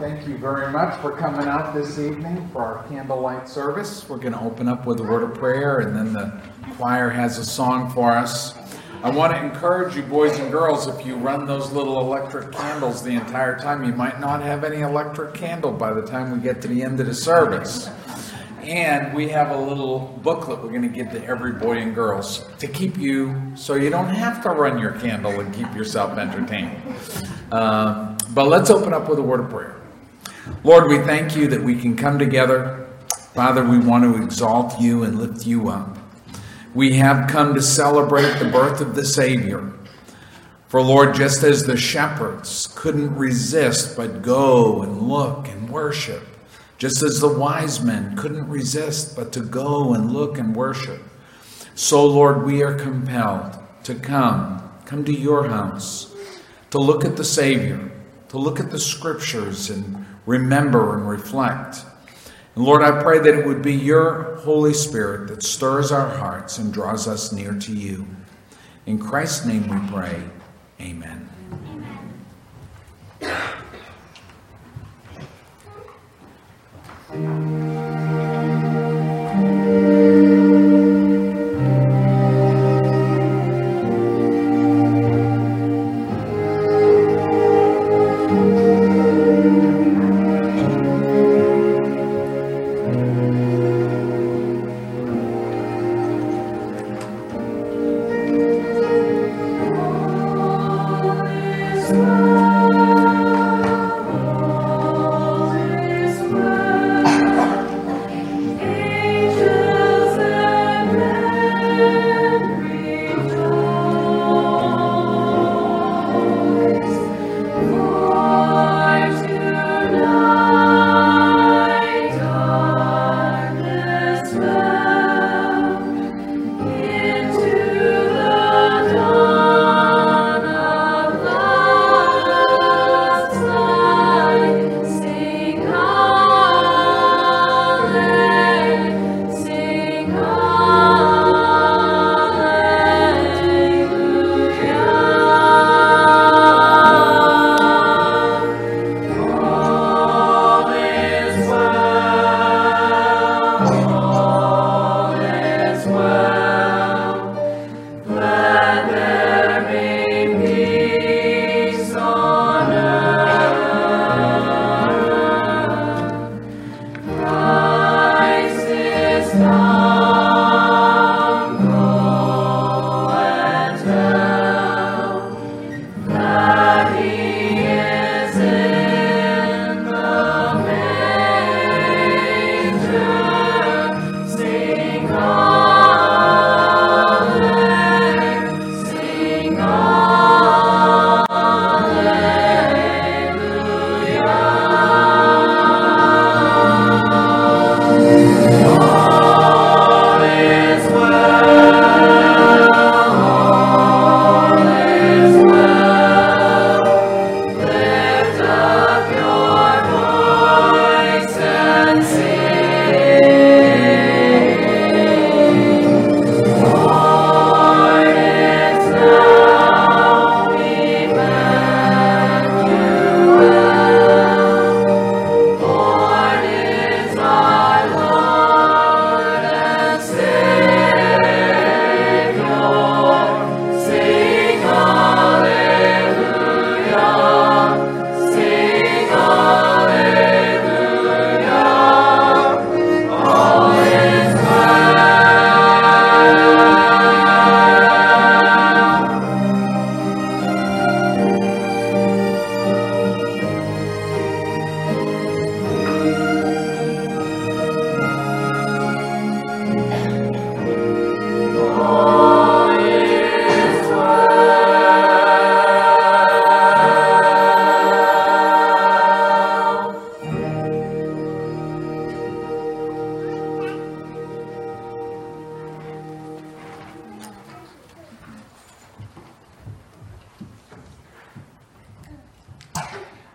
thank you very much for coming out this evening for our candlelight service. We're going to open up with a word of prayer, and then the choir has a song for us. I want to encourage you, boys and girls, if you run those little electric candles the entire time, you might not have any electric candle by the time we get to the end of the service. And we have a little booklet we're going to give to every boy and girls to keep you so you don't have to run your candle and keep yourself entertained. Uh, but let's open up with a word of prayer. Lord, we thank you that we can come together. Father, we want to exalt you and lift you up. We have come to celebrate the birth of the Savior. For Lord, just as the shepherds couldn't resist but go and look and worship, just as the wise men couldn't resist but to go and look and worship. So, Lord, we are compelled to come, come to your house, to look at the Savior, to look at the scriptures and remember and reflect. And Lord, I pray that it would be your Holy Spirit that stirs our hearts and draws us near to you. In Christ's name we pray. Amen.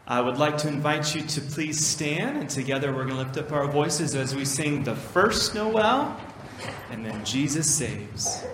I would like to invite you to please stand, and together we're going to lift up our voices as we sing the first Noel and then Jesus Saves.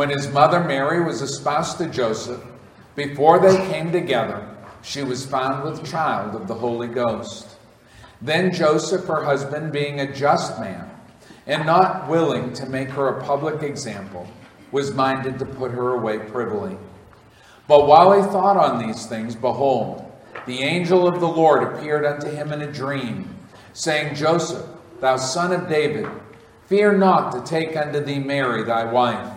When his mother Mary was espoused to Joseph, before they came together, she was found with child of the Holy Ghost. Then Joseph, her husband, being a just man, and not willing to make her a public example, was minded to put her away privily. But while he thought on these things, behold, the angel of the Lord appeared unto him in a dream, saying, Joseph, thou son of David, fear not to take unto thee Mary thy wife,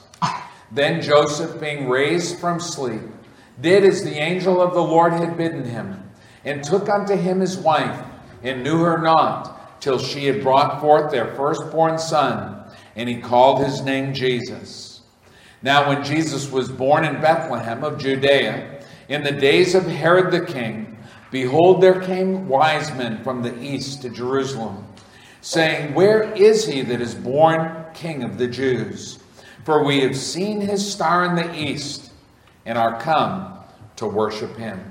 Then Joseph, being raised from sleep, did as the angel of the Lord had bidden him, and took unto him his wife, and knew her not, till she had brought forth their firstborn son, and he called his name Jesus. Now, when Jesus was born in Bethlehem of Judea, in the days of Herod the king, Behold, there came wise men from the east to Jerusalem, saying, Where is he that is born King of the Jews? For we have seen his star in the east and are come to worship him.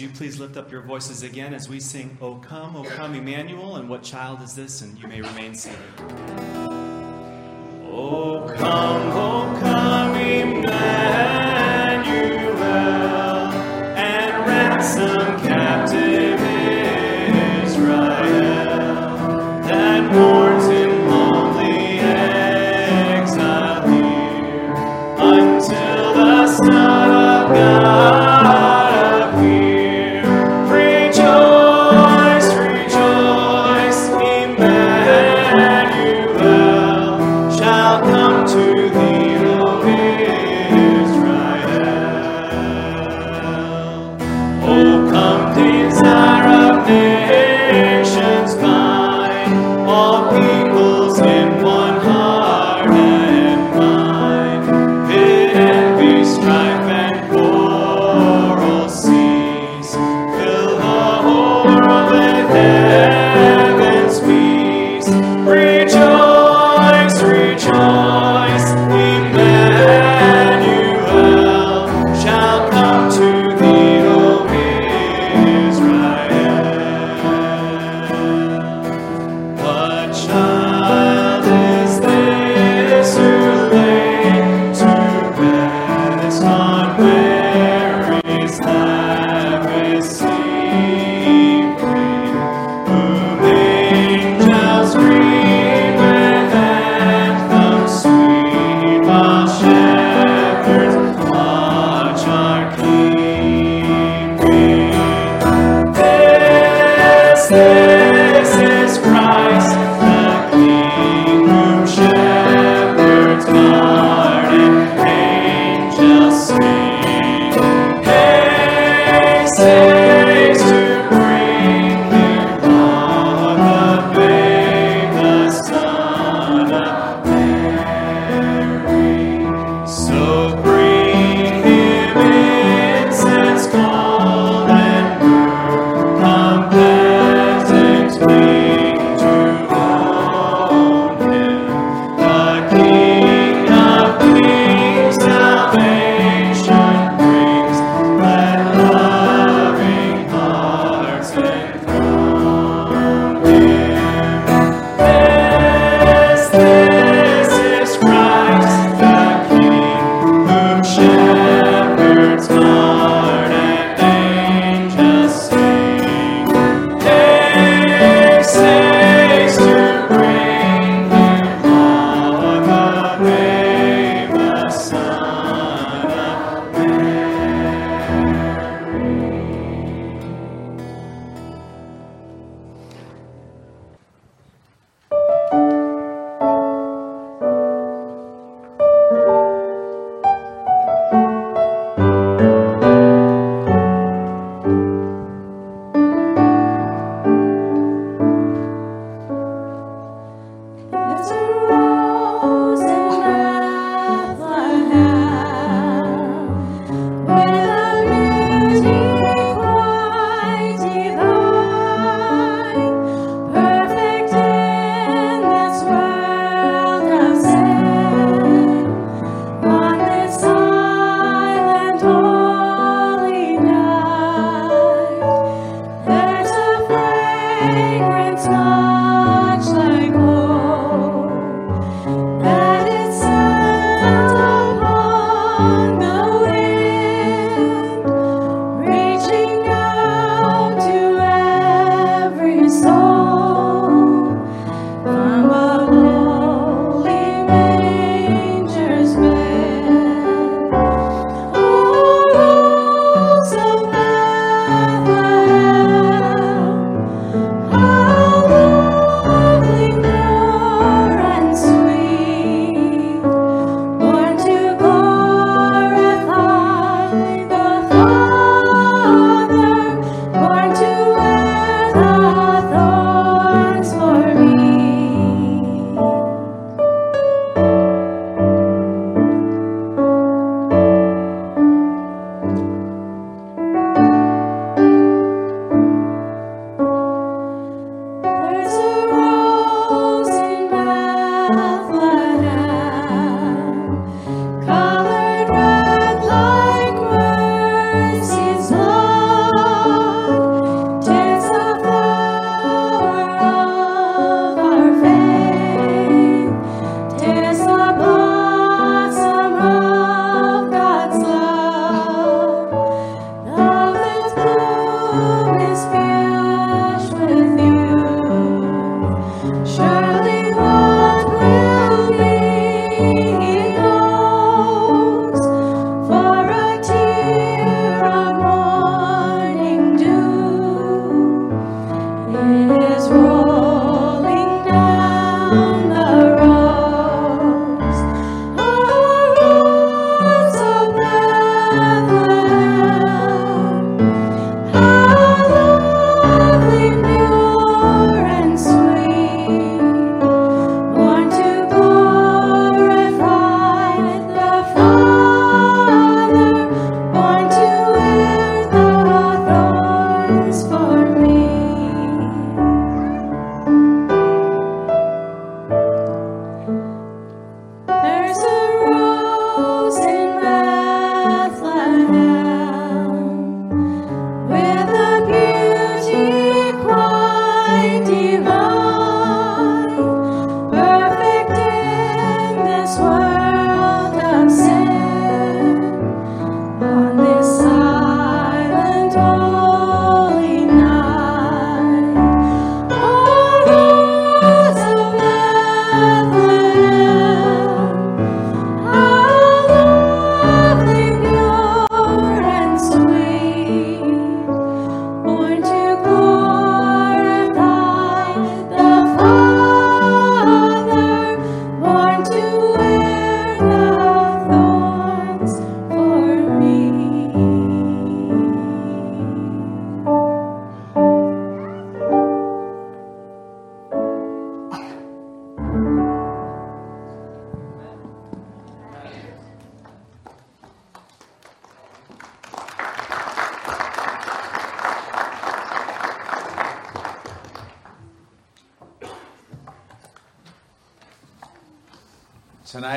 You please lift up your voices again as we sing, O come, O come, Emmanuel, and what child is this? And you may remain seated. O come, O come,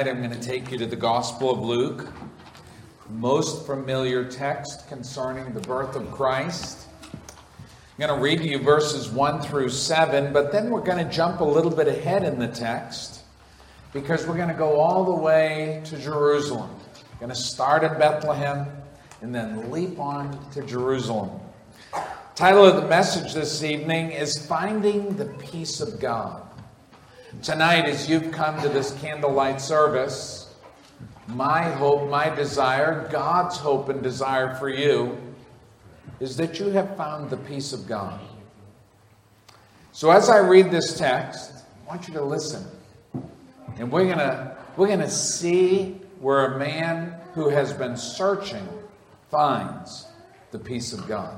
Tonight I'm going to take you to the Gospel of Luke, most familiar text concerning the birth of Christ. I'm going to read to you verses 1 through 7, but then we're going to jump a little bit ahead in the text because we're going to go all the way to Jerusalem. We're going to start in Bethlehem and then leap on to Jerusalem. Title of the message this evening is Finding the Peace of God. Tonight, as you've come to this candlelight service, my hope, my desire, God's hope and desire for you is that you have found the peace of God. So, as I read this text, I want you to listen. And we're going to we're going to see where a man who has been searching finds the peace of God.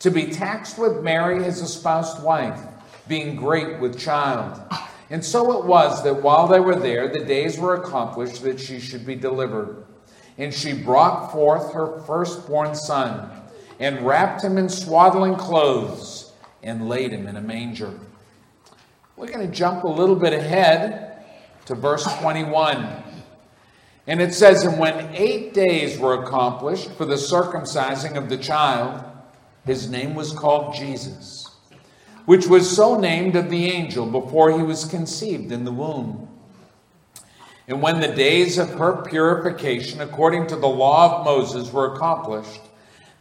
to be taxed with Mary, his espoused wife, being great with child. And so it was that while they were there, the days were accomplished that she should be delivered. And she brought forth her firstborn son, and wrapped him in swaddling clothes, and laid him in a manger. We're going to jump a little bit ahead to verse 21. And it says, And when eight days were accomplished for the circumcising of the child, his name was called Jesus, which was so named of the angel before he was conceived in the womb. And when the days of her purification, according to the law of Moses, were accomplished,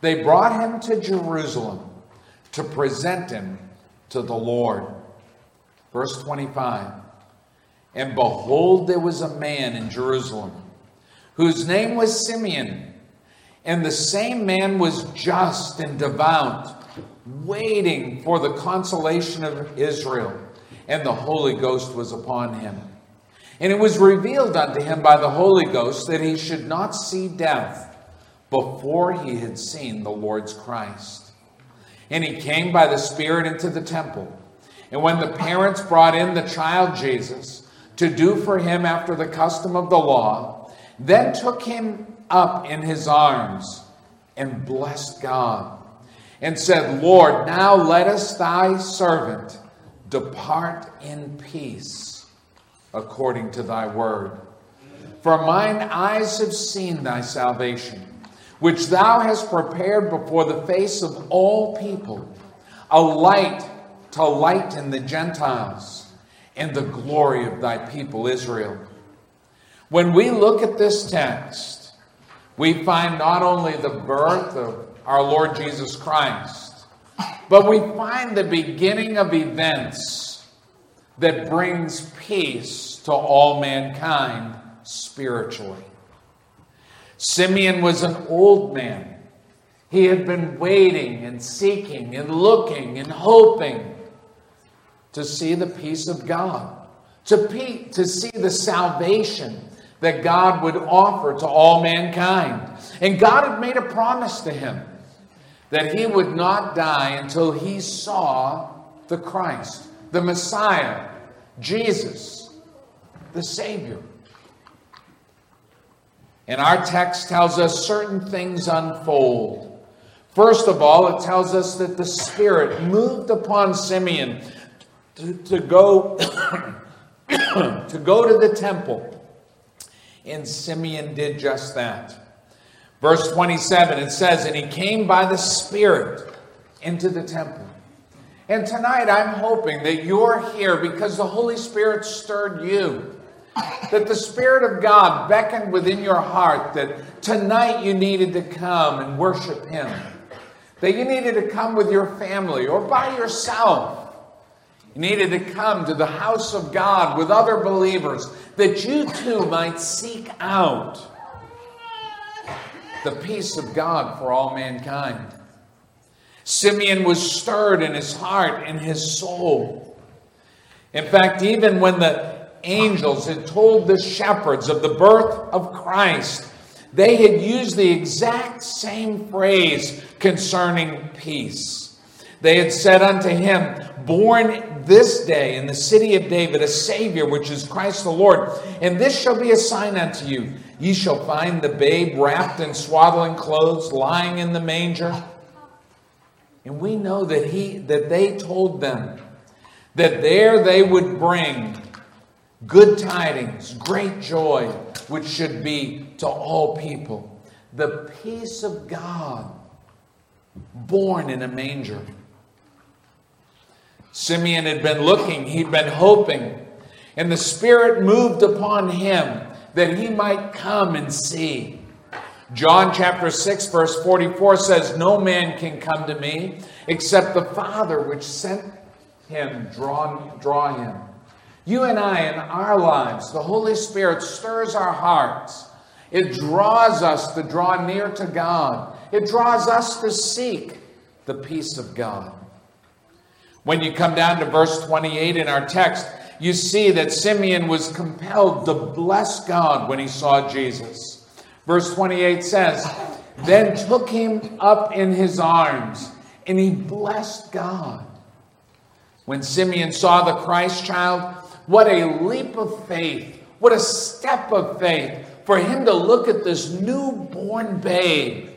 they brought him to Jerusalem to present him to the Lord. Verse 25 And behold, there was a man in Jerusalem whose name was Simeon. And the same man was just and devout, waiting for the consolation of Israel, and the Holy Ghost was upon him. And it was revealed unto him by the Holy Ghost that he should not see death before he had seen the Lord's Christ. And he came by the Spirit into the temple. And when the parents brought in the child Jesus to do for him after the custom of the law, then took him up in his arms and blessed God and said, Lord, now let us, thy servant, depart in peace according to thy word. For mine eyes have seen thy salvation, which thou hast prepared before the face of all people, a light to lighten the Gentiles and the glory of thy people Israel. When we look at this text, we find not only the birth of our Lord Jesus Christ, but we find the beginning of events that brings peace to all mankind spiritually. Simeon was an old man. He had been waiting and seeking and looking and hoping to see the peace of God, to, pe- to see the salvation that God would offer to all mankind. And God had made a promise to him that he would not die until he saw the Christ, the Messiah, Jesus, the Savior. And our text tells us certain things unfold. First of all, it tells us that the Spirit moved upon Simeon to, to go to go to the temple and Simeon did just that. Verse 27, it says, And he came by the Spirit into the temple. And tonight I'm hoping that you're here because the Holy Spirit stirred you. That the Spirit of God beckoned within your heart that tonight you needed to come and worship Him. That you needed to come with your family or by yourself you needed to come to the house of God with other believers that you too might seek out the peace of God for all mankind. Simeon was stirred in his heart and his soul. In fact, even when the angels had told the shepherds of the birth of Christ, they had used the exact same phrase concerning peace. They had said unto him, Born this day in the city of David a Savior, which is Christ the Lord. And this shall be a sign unto you. Ye shall find the babe wrapped in swaddling clothes, lying in the manger. And we know that he that they told them that there they would bring good tidings, great joy, which should be to all people. The peace of God born in a manger. Simeon had been looking, he'd been hoping, and the Spirit moved upon him that he might come and see. John chapter 6, verse 44 says, No man can come to me except the Father which sent him draw, draw him. You and I, in our lives, the Holy Spirit stirs our hearts. It draws us to draw near to God. It draws us to seek the peace of God. When you come down to verse 28 in our text, you see that Simeon was compelled to bless God when he saw Jesus. Verse 28 says, Then took him up in his arms, and he blessed God. When Simeon saw the Christ child, what a leap of faith, what a step of faith for him to look at this newborn babe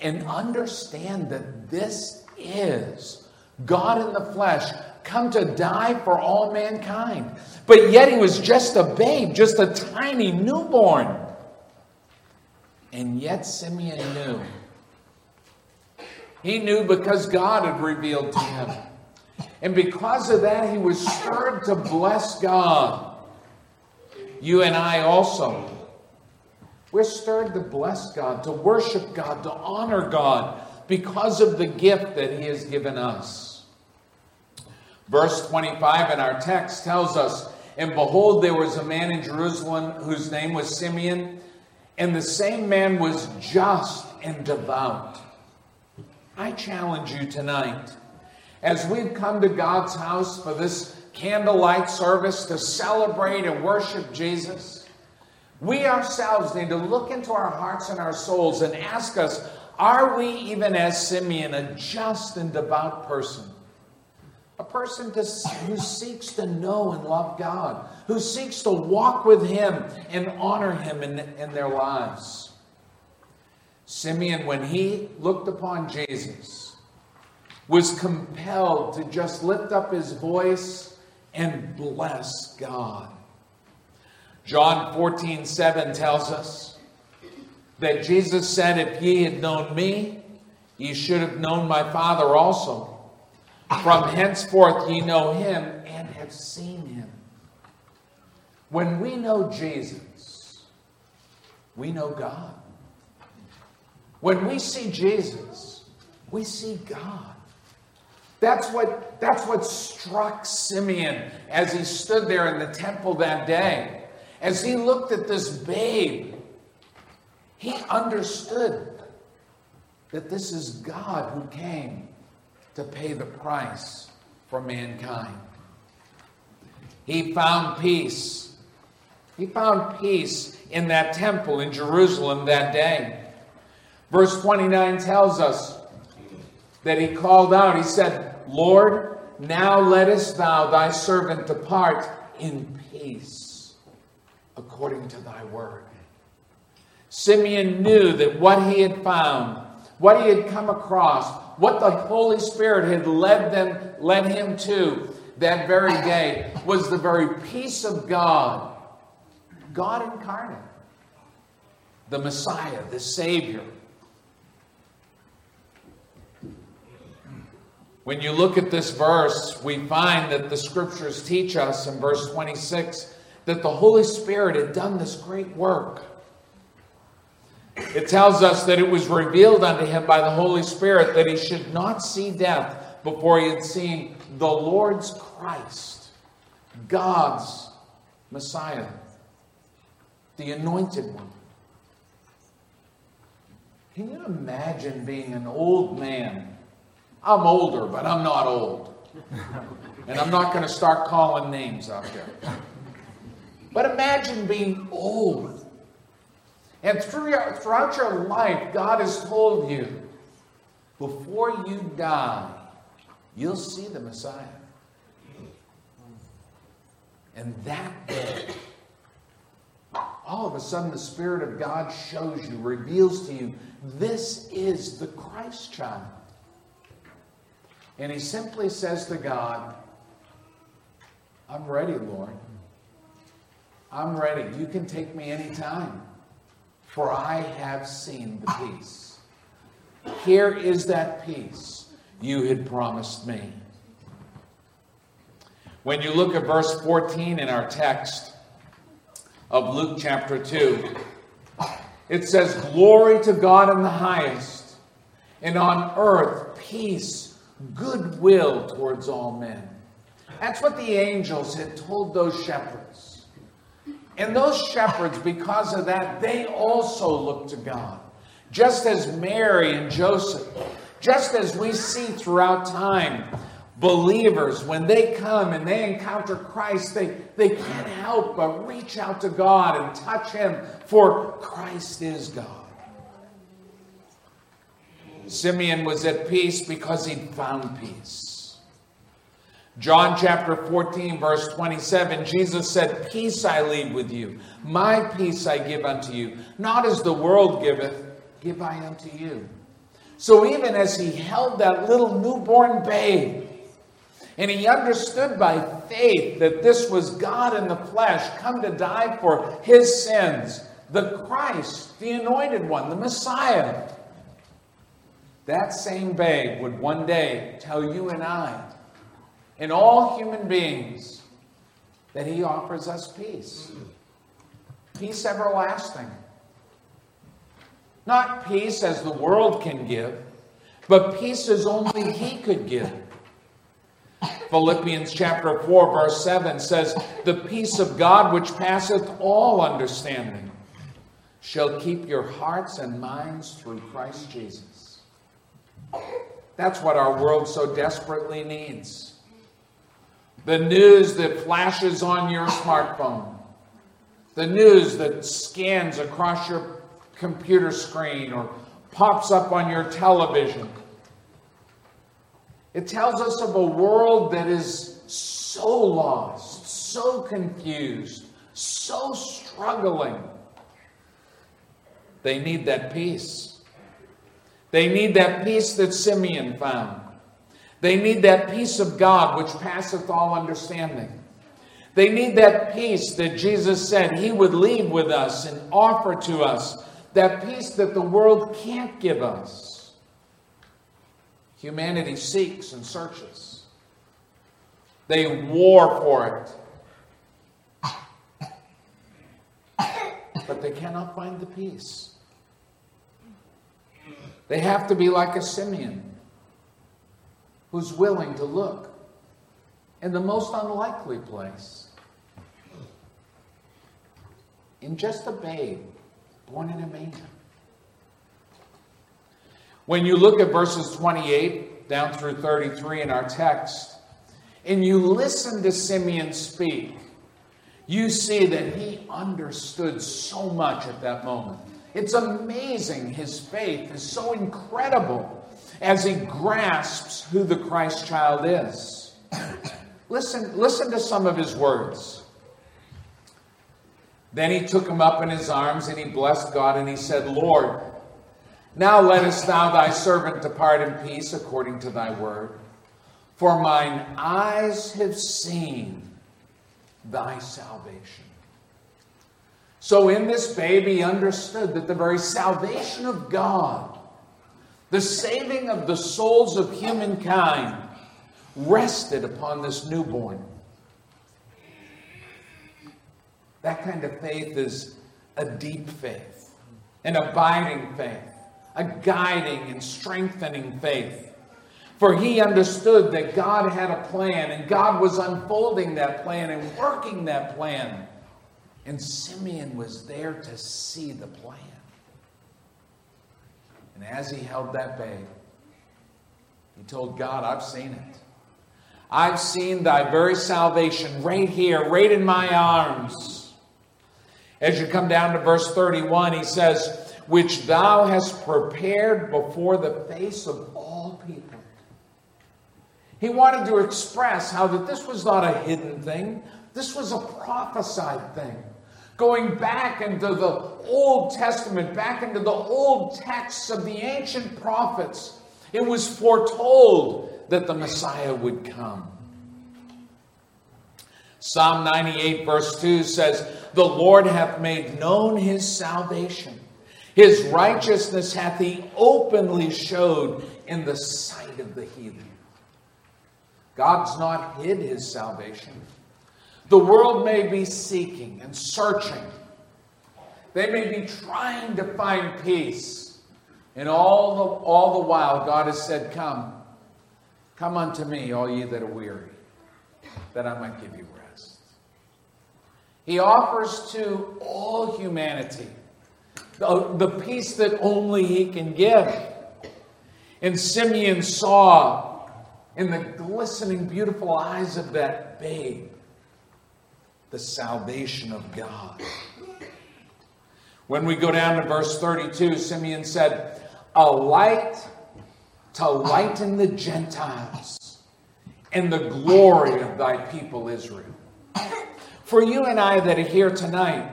and understand that this is God in the flesh come to die for all mankind. But yet he was just a babe, just a tiny newborn. And yet Simeon knew. He knew because God had revealed to him. And because of that, he was stirred to bless God. You and I also. We're stirred to bless God, to worship God, to honor God because of the gift that he has given us. Verse 25 in our text tells us, And behold, there was a man in Jerusalem whose name was Simeon, and the same man was just and devout. I challenge you tonight, as we've come to God's house for this candlelight service to celebrate and worship Jesus, we ourselves need to look into our hearts and our souls and ask us, are we even as Simeon, a just and devout person? A person to, who seeks to know and love God, who seeks to walk with Him and honor Him in, in their lives. Simeon, when he looked upon Jesus, was compelled to just lift up his voice and bless God. John 14, 7 tells us that Jesus said, If ye had known me, ye should have known my Father also. From henceforth ye know him and have seen him. When we know Jesus, we know God. When we see Jesus, we see God. That's what, that's what struck Simeon as he stood there in the temple that day. As he looked at this babe, he understood that this is God who came to pay the price for mankind. He found peace. He found peace in that temple in Jerusalem that day. Verse 29 tells us that he called out, he said, Lord, now lettest thou thy servant depart in peace, according to thy word. Simeon knew that what he had found, what he had come across, what the Holy Spirit had led them, led him to that very day was the very peace of God, God incarnate, the Messiah, the Savior. When you look at this verse, we find that the scriptures teach us in verse 26 that the Holy Spirit had done this great work. It tells us that it was revealed unto him by the Holy Spirit that he should not see death before he had seen the Lord's Christ, God's Messiah, the anointed one. Can you imagine being an old man? I'm older, but I'm not old. And I'm not going to start calling names out there. But imagine being old. And throughout your life, God has told you before you die, you'll see the Messiah. And that day, all of a sudden the Spirit of God shows you, reveals to you, this is the Christ child. And he simply says to God, I'm ready, Lord. I'm ready. You can take me anytime, for I have seen the peace. Here is that peace you had promised me. When you look at verse 14 in our text of Luke chapter 2, it says, Glory to God in the highest, and on earth peace, goodwill towards all men. That's what the angels had told those shepherds. And those shepherds, because of that, they also looked to God. Just as Mary and Joseph, just as we see throughout time, believers, when they come and they encounter Christ, they, they can't help but reach out to God and touch Him, for Christ is God. Simeon was at peace because he'd found peace. John chapter 14, verse 27, Jesus said, Peace I leave with you, my peace I give unto you. Not as the world giveth, give I unto you. So even as he held that little newborn babe, and he understood by faith that this was God in the flesh come to die for his sins. The Christ, the anointed one, the Messiah. That same babe would one day tell you and I, and all human beings, that he offers us peace. Peace everlasting. Not peace as the world can give, but peace as only he could give. Philippians chapter 4, verse 7 says, The peace of God which passeth all understanding shall keep your hearts and minds through Christ Jesus. That's what our world so desperately needs. The news that flashes on your smartphone, the news that scans across your computer screen or pops up on your television it tells us of a world that is so lost, so confused, so struggling. They need that peace. They need that peace that Simeon found. They need that peace of God which passeth all understanding. They need that peace that Jesus said he would leave with us and offer to us, that peace that the world can't give us. Humanity seeks and searches. They war for it. But they cannot find the peace. They have to be like a Simeon who's willing to look in the most unlikely place in just a babe born in a manger. When you look at verses 28 down through 33 in our text, and you listen to Simeon speak, you see that he understood so much at that moment. It's amazing. His faith is so incredible as he grasps who the Christ child is. listen, listen to some of his words. Then he took him up in his arms and he blessed God and he said, Lord, now lettest thou thy servant depart in peace according to thy word. For mine eyes have seen thy salvation. So in this babe he understood that the very salvation of God, the saving of the souls of humankind, rested upon this newborn. That kind of faith is a deep faith, an abiding faith a guiding and strengthening faith. For he understood that God had a plan and God was unfolding that plan and working that plan. And Simeon was there to see the plan. And as he held that babe, he told God, I've seen it. I've seen thy very salvation right here, right in my arms. As you come down to verse 31, he says, Which thou hast prepared before the face of all people. He wanted to express how that this was not a hidden thing, this was a prophesied thing. Going back into the Old Testament, back into the old texts of the ancient prophets, it was foretold that the Messiah would come. Psalm 98, verse 2 says, The Lord hath made known his salvation. His righteousness hath he openly showed in the sight of the heathen. God's not hid his salvation. The world may be seeking and searching. They may be trying to find peace. And all the, all the while, God has said, Come, come unto me, all ye that are weary, that I might give you rest. He offers to all humanity the, the peace that only He can give. And Simeon saw in the glistening, beautiful eyes of that babe the salvation of God. When we go down to verse 32, Simeon said, A light to lighten the Gentiles and the glory of thy people Israel. For you and I that are here tonight,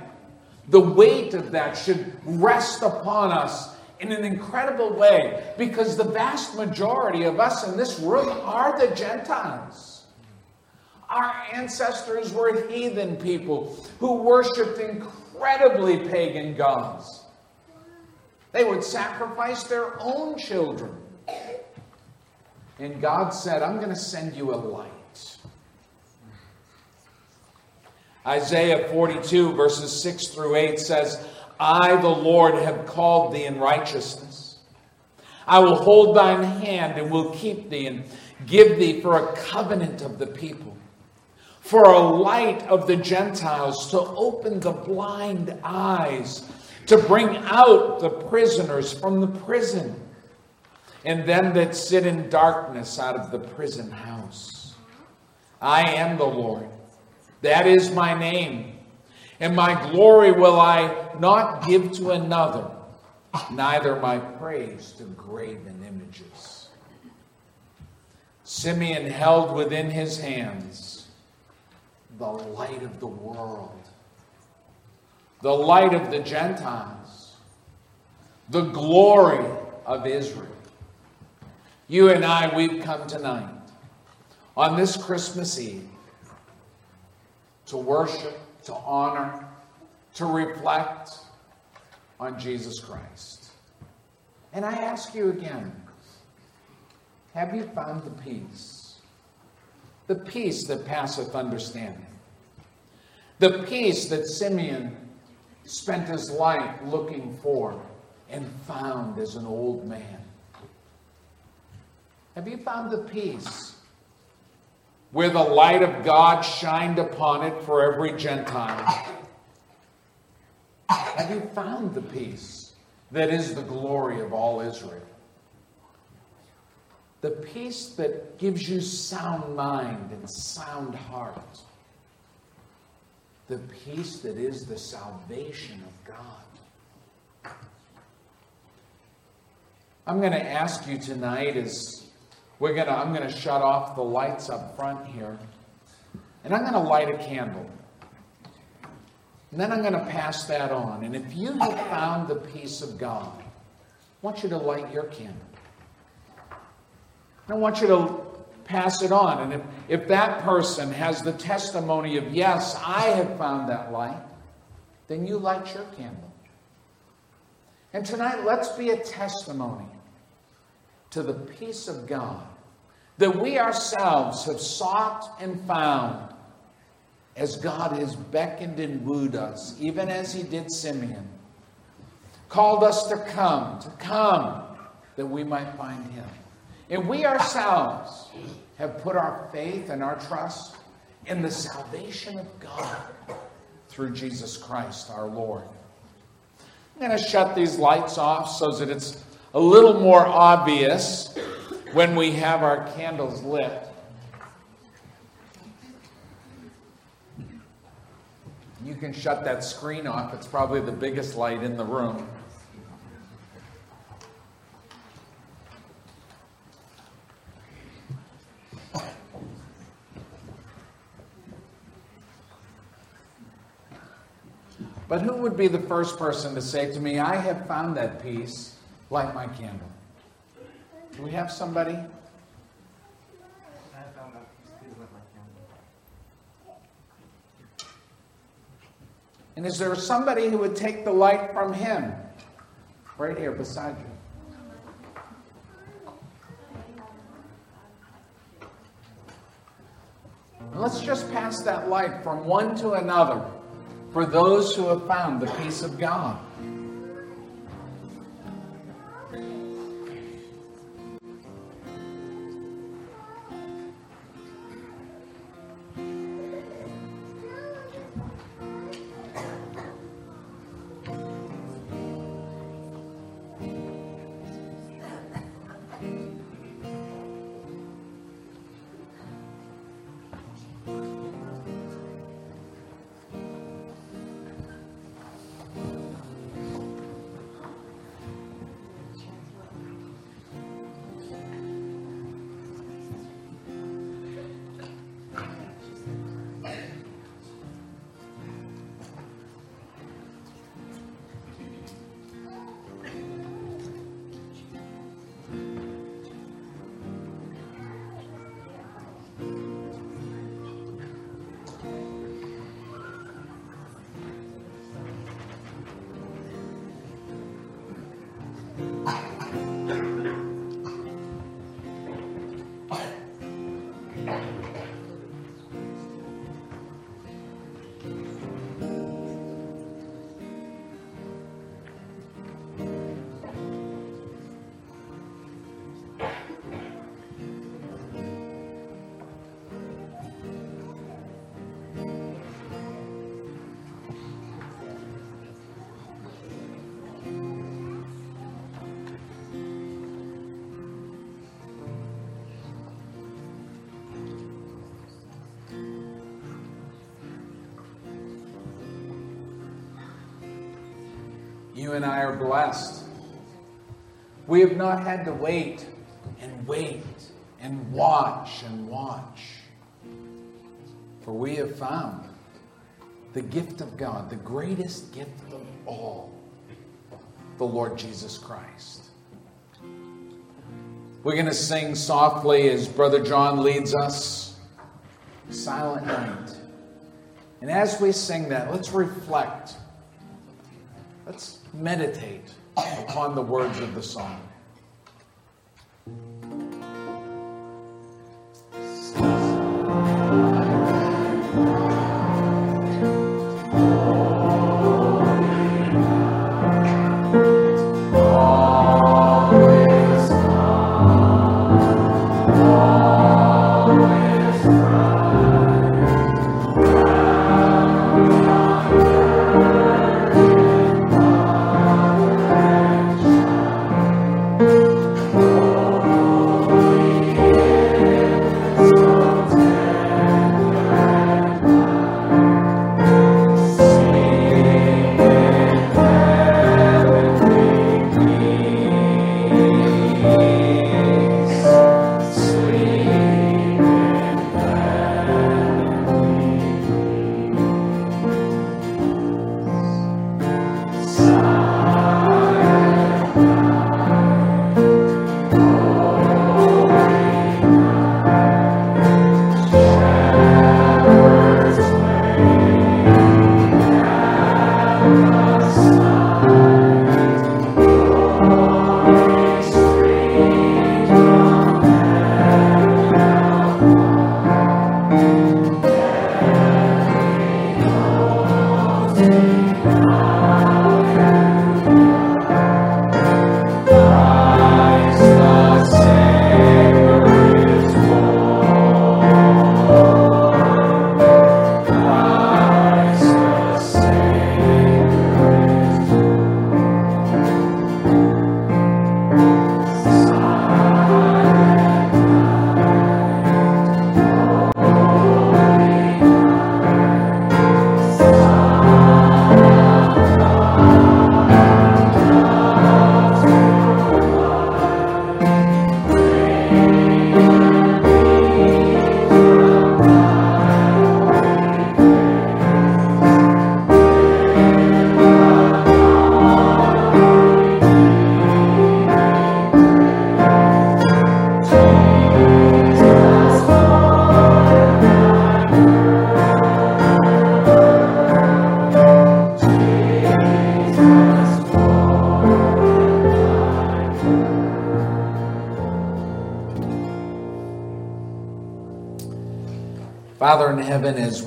the weight of that should rest upon us in an incredible way because the vast majority of us in this room are the Gentiles. Our ancestors were heathen people who worshiped incredibly pagan gods. They would sacrifice their own children. And God said, I'm going to send you a light. Isaiah 42, verses 6 through 8 says, I, the Lord, have called thee in righteousness. I will hold thine hand and will keep thee and give thee for a covenant of the people, for a light of the Gentiles, to open the blind eyes, to bring out the prisoners from the prison, and them that sit in darkness out of the prison house. I am the Lord. That is my name. And my glory will I not give to another, neither my praise to graven images. Simeon held within his hands the light of the world, the light of the Gentiles, the glory of Israel. You and I, we've come tonight on this Christmas Eve to worship, to honor, to reflect on Jesus Christ. And I ask you again have you found the peace? The peace that passeth understanding. The peace that Simeon spent his life looking for and found as an old man. Have you found the peace where the light of God shined upon it for every Gentile. Have you found the peace that is the glory of all Israel? The peace that gives you sound mind and sound heart. The peace that is the salvation of God. I'm going to ask you tonight as we're gonna, I'm going to shut off the lights up front here, and I'm going to light a candle. And then I'm going to pass that on. And if you have found the peace of God, I want you to light your candle. I want you to pass it on. And if, if that person has the testimony of, yes, I have found that light, then you light your candle. And tonight, let's be a testimony to the peace of God that we ourselves have sought and found as God has beckoned and wooed us, even as He did Simeon. Called us to come, to come, that we might find Him. And we ourselves have put our faith and our trust in the salvation of God through Jesus Christ our Lord. I'm going to shut these lights off so that it's a little more obvious when we have our candles lit. You can shut that screen off. It's probably the biggest light in the room. But who would be the first person to say to me, I have found that peace, light my candle? Do we have somebody? And is there somebody who would take the light from him? Right here beside you. let's just pass that light from one to another for those who have found the peace of God. You and I are blessed. We have not had to wait and wait and watch and watch. For we have found the gift of God, the greatest gift of all, the Lord Jesus Christ. We're going to sing softly as Brother John leads us, Silent Night. And as we sing that, let's reflect. Let's meditate upon the words of the song.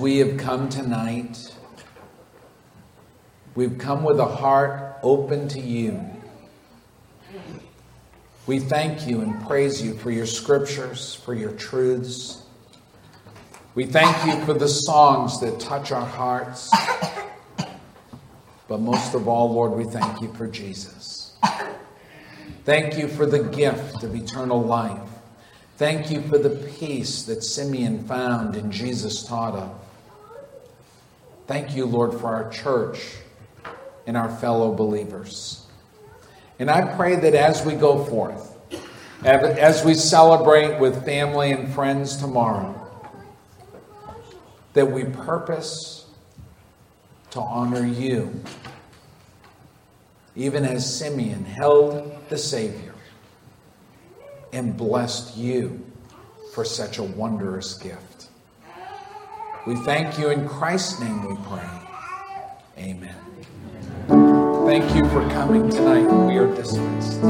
We have come tonight, we've come with a heart open to you. We thank you and praise you for your scriptures, for your truths. We thank you for the songs that touch our hearts. But most of all, Lord, we thank you for Jesus. Thank you for the gift of eternal life. Thank you for the peace that Simeon found and Jesus taught of. Thank you, Lord, for our church and our fellow believers. And I pray that as we go forth, as we celebrate with family and friends tomorrow, that we purpose to honor you, even as Simeon held the Savior and blessed you for such a wondrous gift. We thank you in Christ's name we pray. Amen. Thank you for coming tonight. We are dismissed.